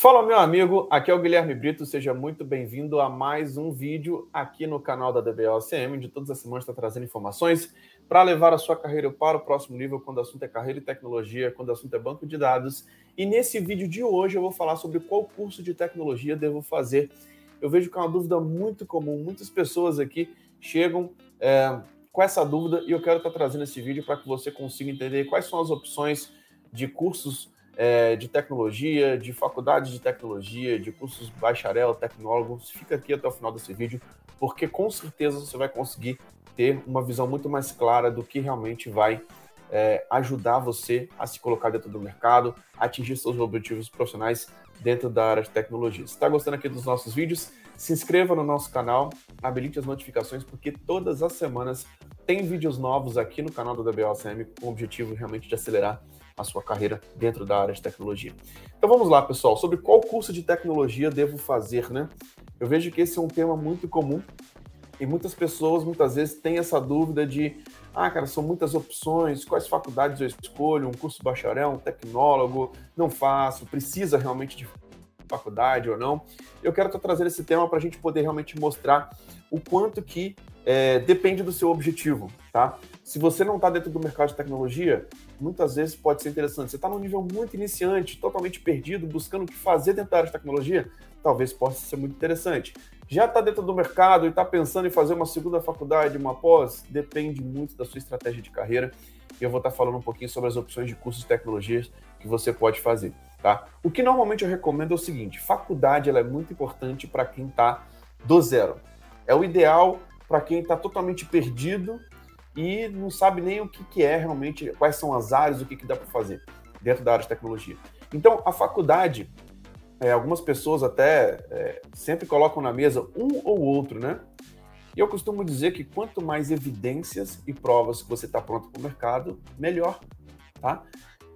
Fala, meu amigo, aqui é o Guilherme Brito, seja muito bem-vindo a mais um vídeo aqui no canal da DBOCM, onde todas as semanas está trazendo informações para levar a sua carreira para o próximo nível, quando o assunto é carreira e tecnologia, quando o assunto é banco de dados. E nesse vídeo de hoje eu vou falar sobre qual curso de tecnologia devo fazer. Eu vejo que é uma dúvida muito comum, muitas pessoas aqui chegam é, com essa dúvida e eu quero estar tá trazendo esse vídeo para que você consiga entender quais são as opções de cursos é, de tecnologia, de faculdade de tecnologia, de cursos bacharel, tecnólogos, fica aqui até o final desse vídeo, porque com certeza você vai conseguir ter uma visão muito mais clara do que realmente vai é, ajudar você a se colocar dentro do mercado, atingir seus objetivos profissionais dentro da área de tecnologia. Se está gostando aqui dos nossos vídeos, se inscreva no nosso canal, habilite as notificações, porque todas as semanas tem vídeos novos aqui no canal da DBOCM com o objetivo realmente de acelerar a sua carreira dentro da área de tecnologia. Então vamos lá, pessoal, sobre qual curso de tecnologia devo fazer, né? Eu vejo que esse é um tema muito comum e muitas pessoas muitas vezes têm essa dúvida de ah, cara, são muitas opções, quais faculdades eu escolho, um curso bacharel, um tecnólogo, não faço, precisa realmente de faculdade ou não. Eu quero trazendo esse tema para a gente poder realmente mostrar o quanto que é, depende do seu objetivo, tá? Se você não está dentro do mercado de tecnologia, muitas vezes pode ser interessante. Você está num nível muito iniciante, totalmente perdido, buscando o que fazer dentro da área de tecnologia, talvez possa ser muito interessante. Já está dentro do mercado e está pensando em fazer uma segunda faculdade, uma pós, depende muito da sua estratégia de carreira. E eu vou estar tá falando um pouquinho sobre as opções de cursos de tecnologias que você pode fazer. Tá? O que normalmente eu recomendo é o seguinte: faculdade ela é muito importante para quem está do zero. É o ideal para quem está totalmente perdido e não sabe nem o que, que é realmente, quais são as áreas, o que, que dá para fazer dentro da área de tecnologia. Então, a faculdade, é, algumas pessoas até é, sempre colocam na mesa um ou outro, né? E eu costumo dizer que quanto mais evidências e provas que você está pronto para o mercado, melhor, tá?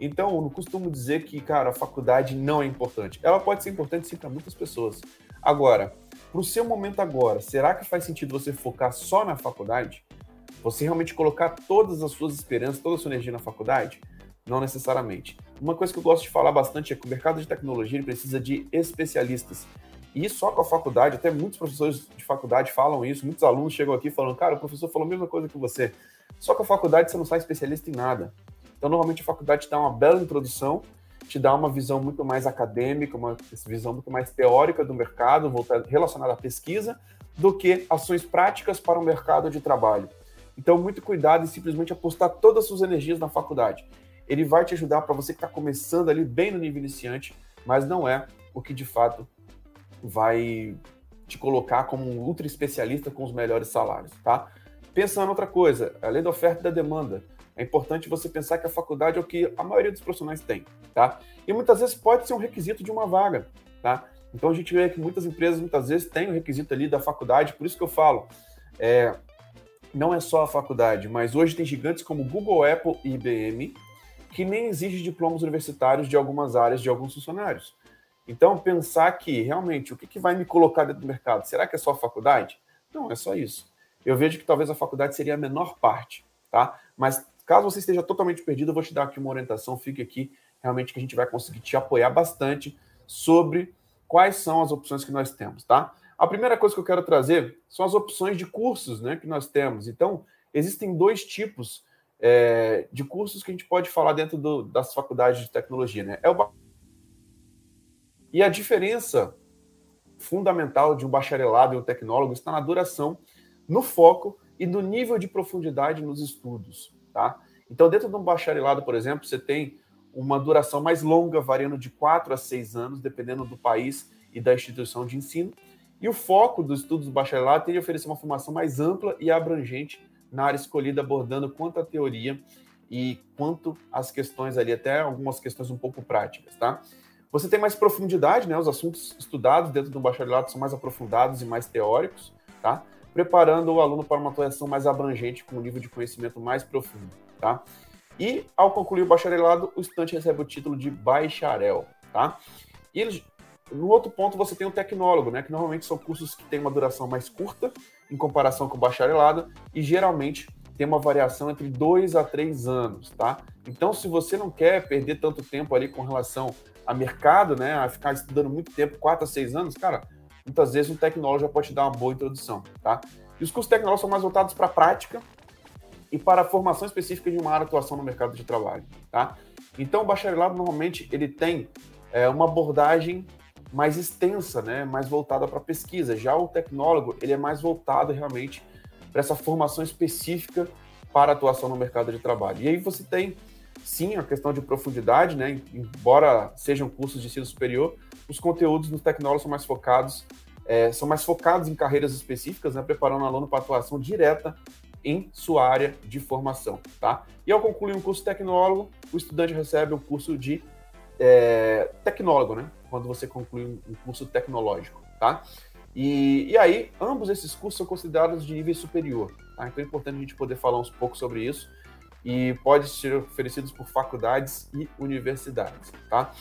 Então, eu não costumo dizer que, cara, a faculdade não é importante. Ela pode ser importante sim para muitas pessoas. Agora, para o seu momento agora, será que faz sentido você focar só na faculdade? Você realmente colocar todas as suas esperanças, toda a sua energia na faculdade? Não necessariamente. Uma coisa que eu gosto de falar bastante é que o mercado de tecnologia precisa de especialistas. E só com a faculdade, até muitos professores de faculdade falam isso, muitos alunos chegam aqui falando, cara, o professor falou a mesma coisa que você. Só com a faculdade você não sai especialista em nada. Então, normalmente a faculdade dá uma bela introdução, te dá uma visão muito mais acadêmica, uma visão muito mais teórica do mercado, voltada, relacionada à pesquisa, do que ações práticas para o mercado de trabalho. Então, muito cuidado em simplesmente apostar todas as suas energias na faculdade. Ele vai te ajudar para você que está começando ali bem no nível iniciante, mas não é o que de fato vai te colocar como um ultra especialista com os melhores salários, tá? Pensando outra coisa, além da oferta e da demanda, é importante você pensar que a faculdade é o que a maioria dos profissionais tem, tá? E muitas vezes pode ser um requisito de uma vaga, tá? Então a gente vê que muitas empresas muitas vezes têm o requisito ali da faculdade, por isso que eu falo, é, não é só a faculdade, mas hoje tem gigantes como Google, Apple e IBM que nem exigem diplomas universitários de algumas áreas de alguns funcionários. Então, pensar que realmente o que, que vai me colocar dentro do mercado? Será que é só a faculdade? Não, é só isso. Eu vejo que talvez a faculdade seria a menor parte, tá? Mas caso você esteja totalmente perdido, eu vou te dar aqui uma orientação, fique aqui, realmente que a gente vai conseguir te apoiar bastante sobre quais são as opções que nós temos, tá? A primeira coisa que eu quero trazer são as opções de cursos né, que nós temos. Então, existem dois tipos é, de cursos que a gente pode falar dentro do, das faculdades de tecnologia. Né? É o... E a diferença fundamental de um bacharelado e um tecnólogo está na duração, no foco e no nível de profundidade nos estudos. Tá? Então, dentro de um bacharelado, por exemplo, você tem uma duração mais longa, variando de 4 a 6 anos, dependendo do país e da instituição de ensino. E o foco dos estudos do bacharelado tem de oferecer uma formação mais ampla e abrangente na área escolhida, abordando quanto a teoria e quanto as questões ali, até algumas questões um pouco práticas, tá? Você tem mais profundidade, né? Os assuntos estudados dentro do bacharelado são mais aprofundados e mais teóricos, tá? Preparando o aluno para uma atuação mais abrangente, com um nível de conhecimento mais profundo, tá? E ao concluir o bacharelado, o estudante recebe o título de bacharel, tá? E eles no outro ponto, você tem o tecnólogo, né? Que normalmente são cursos que têm uma duração mais curta em comparação com o bacharelado e geralmente tem uma variação entre dois a três anos, tá? Então, se você não quer perder tanto tempo ali com relação a mercado, né, a ficar estudando muito tempo, quatro a seis anos, cara, muitas vezes um tecnólogo já pode te dar uma boa introdução, tá? E os cursos tecnológicos são mais voltados para a prática e para a formação específica de uma área de atuação no mercado de trabalho, tá? Então, o bacharelado normalmente ele tem é, uma abordagem mais extensa, né, mais voltada para pesquisa. Já o tecnólogo ele é mais voltado realmente para essa formação específica para atuação no mercado de trabalho. E aí você tem sim a questão de profundidade, né? Embora sejam cursos de ensino superior, os conteúdos no tecnólogo são mais focados, é, são mais focados em carreiras específicas, né? Preparando o aluno para atuação direta em sua área de formação, tá? E ao concluir um curso tecnólogo, o estudante recebe um curso de é, tecnólogo, né? Quando você conclui um curso tecnológico, tá? E, e aí, ambos esses cursos são considerados de nível superior, tá? Então é importante a gente poder falar uns pouco sobre isso e pode ser oferecidos por faculdades e universidades, tá?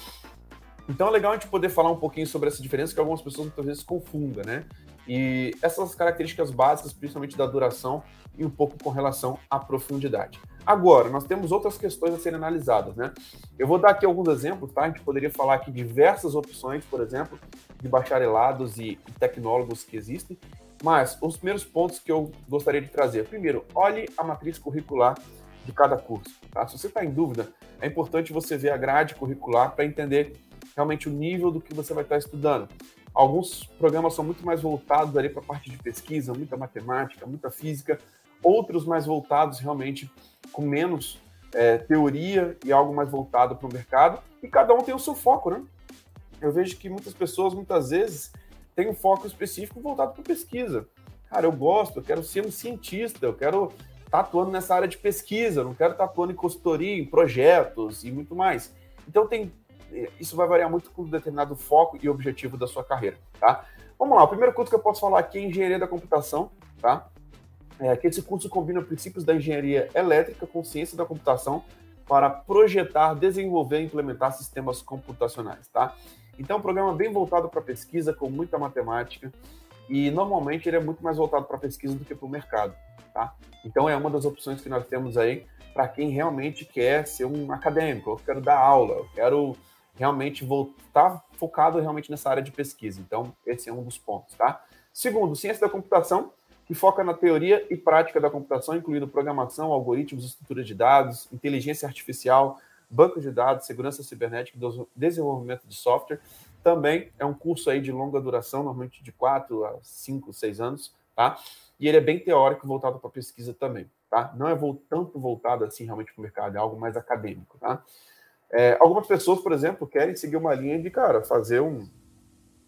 Então é legal a gente poder falar um pouquinho sobre essa diferença que algumas pessoas muitas vezes confundem, né? E essas características básicas, principalmente da duração e um pouco com relação à profundidade. Agora, nós temos outras questões a serem analisadas, né? Eu vou dar aqui alguns exemplos, tá? A gente poderia falar aqui diversas opções, por exemplo, de bacharelados e tecnólogos que existem, mas os primeiros pontos que eu gostaria de trazer. Primeiro, olhe a matriz curricular de cada curso. Tá? Se você está em dúvida, é importante você ver a grade curricular para entender realmente o nível do que você vai estar estudando. Alguns programas são muito mais voltados ali para a parte de pesquisa, muita matemática, muita física, outros mais voltados realmente com menos é, teoria e algo mais voltado para o mercado, e cada um tem o seu foco, né? Eu vejo que muitas pessoas, muitas vezes, têm um foco específico voltado para pesquisa. Cara, eu gosto, eu quero ser um cientista, eu quero estar tá atuando nessa área de pesquisa, não quero estar tá atuando em consultoria, em projetos e muito mais. Então tem isso vai variar muito com determinado foco e objetivo da sua carreira, tá? Vamos lá, o primeiro curso que eu posso falar aqui é Engenharia da Computação, tá? É que esse curso combina princípios da engenharia elétrica com ciência da computação para projetar, desenvolver e implementar sistemas computacionais, tá? Então, é um programa bem voltado para pesquisa, com muita matemática, e normalmente ele é muito mais voltado para pesquisa do que para o mercado, tá? Então, é uma das opções que nós temos aí para quem realmente quer ser um acadêmico, eu quero dar aula, eu quero realmente voltar focado realmente nessa área de pesquisa. Então, esse é um dos pontos, tá? Segundo, ciência da computação, que foca na teoria e prática da computação, incluindo programação, algoritmos, estruturas de dados, inteligência artificial, banco de dados, segurança cibernética desenvolvimento de software. Também é um curso aí de longa duração, normalmente de 4 a 5, 6 anos, tá? E ele é bem teórico, voltado para pesquisa também, tá? Não é tanto voltado assim realmente para o mercado, é algo mais acadêmico, tá? É, algumas pessoas, por exemplo, querem seguir uma linha de, cara, fazer um,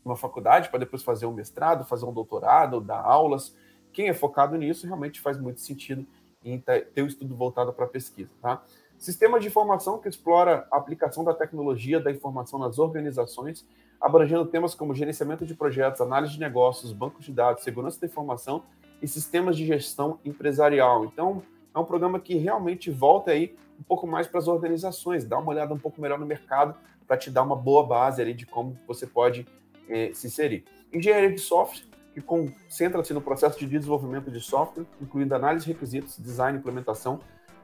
uma faculdade para depois fazer um mestrado, fazer um doutorado, dar aulas. Quem é focado nisso realmente faz muito sentido em ter o um estudo voltado para a pesquisa, tá? Sistema de informação que explora a aplicação da tecnologia da informação nas organizações, abrangendo temas como gerenciamento de projetos, análise de negócios, bancos de dados, segurança da informação e sistemas de gestão empresarial. Então, é um programa que realmente volta aí um pouco mais para as organizações, dá uma olhada um pouco melhor no mercado para te dar uma boa base ali de como você pode eh, se inserir. Engenharia de software, que concentra-se no processo de desenvolvimento de software, incluindo análise de requisitos, design, implementação,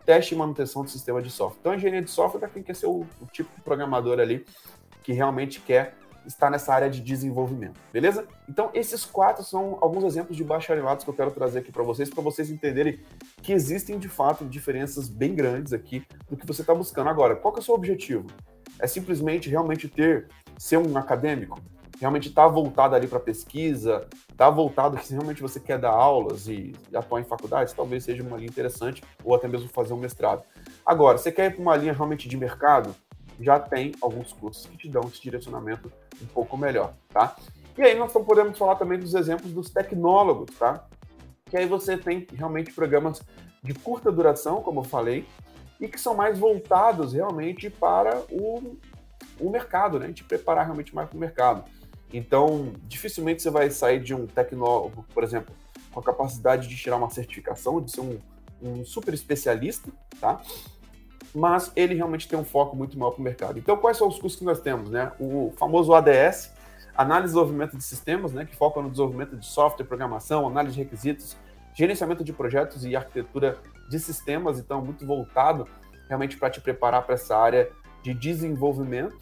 teste e manutenção do sistema de software. Então, engenharia de software é quem quer ser o, o tipo de programador ali que realmente quer está nessa área de desenvolvimento, beleza? Então, esses quatro são alguns exemplos de bacharelados que eu quero trazer aqui para vocês, para vocês entenderem que existem, de fato, diferenças bem grandes aqui do que você está buscando. Agora, qual que é o seu objetivo? É simplesmente realmente ter, ser um acadêmico? Realmente estar tá voltado ali para pesquisa, estar tá voltado se realmente você quer dar aulas e atuar em faculdades, talvez seja uma linha interessante, ou até mesmo fazer um mestrado. Agora, você quer ir para uma linha realmente de mercado? Já tem alguns cursos que te dão esse direcionamento um pouco melhor, tá? E aí nós podemos falar também dos exemplos dos tecnólogos, tá? Que aí você tem realmente programas de curta duração, como eu falei, e que são mais voltados realmente para o, o mercado, né? Te preparar realmente mais para o mercado. Então, dificilmente você vai sair de um tecnólogo, por exemplo, com a capacidade de tirar uma certificação, de ser um, um super especialista, tá? Mas ele realmente tem um foco muito maior para o mercado. Então, quais são os cursos que nós temos? Né? O famoso ADS, Análise e Desenvolvimento de Sistemas, né, que foca no desenvolvimento de software, programação, análise de requisitos, gerenciamento de projetos e arquitetura de sistemas, então muito voltado realmente para te preparar para essa área de desenvolvimento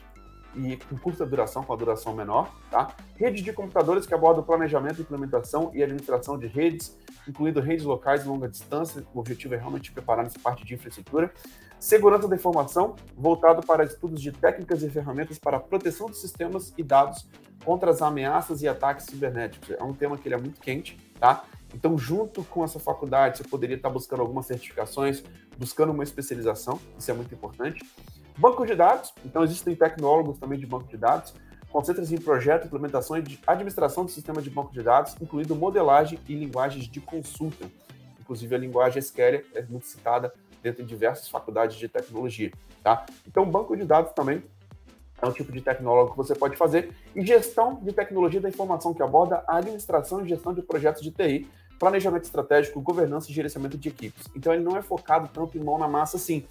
e com curta duração, com a duração menor, tá? Rede de computadores que aborda o planejamento, implementação e administração de redes, incluindo redes locais de longa distância. O objetivo é realmente preparar nessa parte de infraestrutura. Segurança da informação, voltado para estudos de técnicas e ferramentas para a proteção dos sistemas e dados contra as ameaças e ataques cibernéticos. É um tema que ele é muito quente, tá? Então, junto com essa faculdade, você poderia estar buscando algumas certificações, buscando uma especialização, isso é muito importante. Banco de dados, então existem tecnólogos também de banco de dados, concentra-se em projeto, implementação e administração do sistema de banco de dados, incluindo modelagem e linguagens de consulta. Inclusive, a linguagem SQL é muito citada dentro de diversas faculdades de tecnologia. Tá? Então, banco de dados também é um tipo de tecnólogo que você pode fazer. E gestão de tecnologia da informação, que aborda a administração e gestão de projetos de TI, planejamento estratégico, governança e gerenciamento de equipes. Então, ele não é focado tanto em mão na massa assim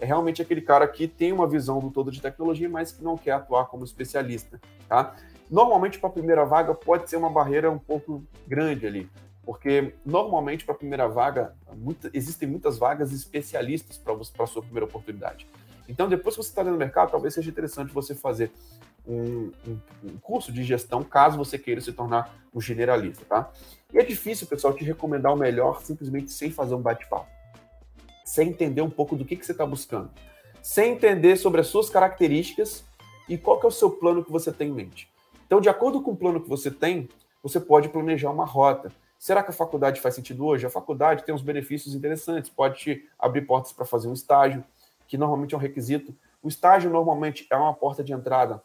é realmente aquele cara que tem uma visão do todo de tecnologia, mas que não quer atuar como especialista, tá? Normalmente, para a primeira vaga, pode ser uma barreira um pouco grande ali, porque normalmente, para a primeira vaga, existem muitas vagas especialistas para a sua primeira oportunidade. Então, depois que você está no mercado, talvez seja interessante você fazer um, um, um, curso de gestão, caso você queira se tornar um generalista, tá? E é difícil, pessoal, te recomendar o melhor simplesmente sem fazer um bate-papo sem entender um pouco do que, que você está buscando, sem entender sobre as suas características e qual que é o seu plano que você tem em mente. Então, de acordo com o plano que você tem, você pode planejar uma rota. Será que a faculdade faz sentido hoje? A faculdade tem uns benefícios interessantes, pode te abrir portas para fazer um estágio, que normalmente é um requisito. O estágio normalmente é uma porta de entrada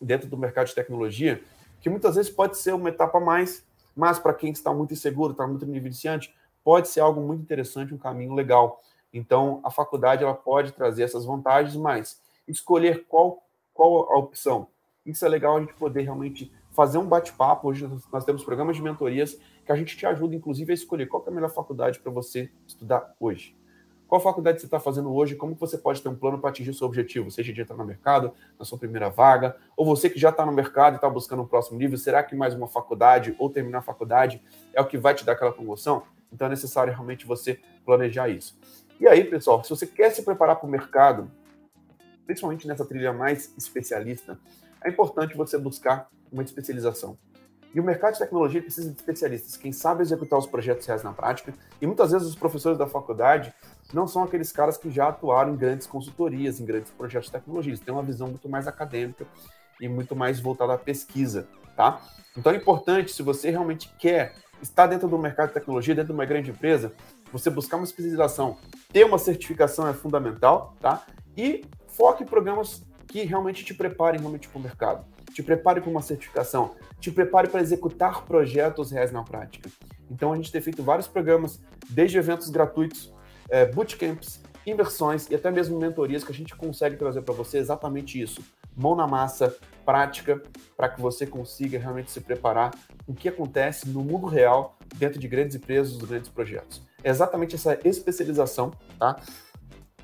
dentro do mercado de tecnologia, que muitas vezes pode ser uma etapa mais, mas para quem está muito inseguro, está muito iniciante, pode ser algo muito interessante, um caminho legal. Então, a faculdade ela pode trazer essas vantagens, mas escolher qual, qual a opção. Isso é legal a gente poder realmente fazer um bate-papo. Hoje nós temos programas de mentorias que a gente te ajuda, inclusive, a escolher qual é a melhor faculdade para você estudar hoje. Qual faculdade você está fazendo hoje? Como você pode ter um plano para atingir o seu objetivo? Seja de entrar no mercado, na sua primeira vaga, ou você que já está no mercado e está buscando um próximo nível, será que mais uma faculdade ou terminar a faculdade é o que vai te dar aquela promoção? Então é necessário realmente você planejar isso. E aí, pessoal, se você quer se preparar para o mercado, principalmente nessa trilha mais especialista, é importante você buscar uma especialização. E o mercado de tecnologia precisa de especialistas, quem sabe executar os projetos reais na prática. E muitas vezes os professores da faculdade não são aqueles caras que já atuaram em grandes consultorias, em grandes projetos de tecnologia. Eles têm uma visão muito mais acadêmica e muito mais voltada à pesquisa, tá? Então é importante, se você realmente quer estar dentro do mercado de tecnologia, dentro de uma grande empresa, você buscar uma especialização, ter uma certificação é fundamental, tá? E foque em programas que realmente te preparem realmente para o mercado. Te prepare para uma certificação, te prepare para executar projetos reais na prática. Então a gente tem feito vários programas, desde eventos gratuitos, é, bootcamps, inversões e até mesmo mentorias que a gente consegue trazer para você exatamente isso. Mão na massa, prática, para que você consiga realmente se preparar o que acontece no mundo real dentro de grandes empresas, grandes projetos. É exatamente essa especialização, tá?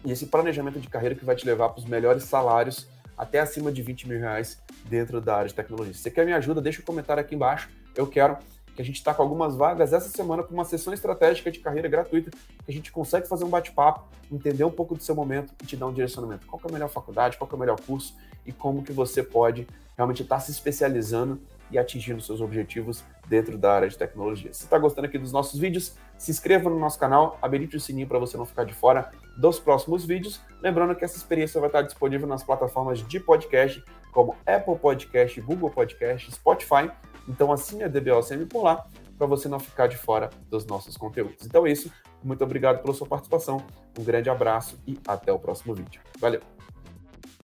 E esse planejamento de carreira que vai te levar para os melhores salários, até acima de 20 mil reais dentro da área de tecnologia. Se você quer me ajuda, deixa um comentário aqui embaixo. Eu quero que a gente está com algumas vagas essa semana com uma sessão estratégica de carreira gratuita, que a gente consegue fazer um bate-papo, entender um pouco do seu momento e te dar um direcionamento. Qual é a melhor faculdade, qual é o melhor curso e como que você pode realmente estar tá se especializando e atingindo seus objetivos dentro da área de tecnologia. Se está gostando aqui dos nossos vídeos, se inscreva no nosso canal, habilite o sininho para você não ficar de fora dos próximos vídeos. Lembrando que essa experiência vai estar disponível nas plataformas de podcast, como Apple Podcast, Google Podcast, Spotify. Então assine a DBOCM por lá, para você não ficar de fora dos nossos conteúdos. Então é isso. Muito obrigado pela sua participação. Um grande abraço e até o próximo vídeo. Valeu!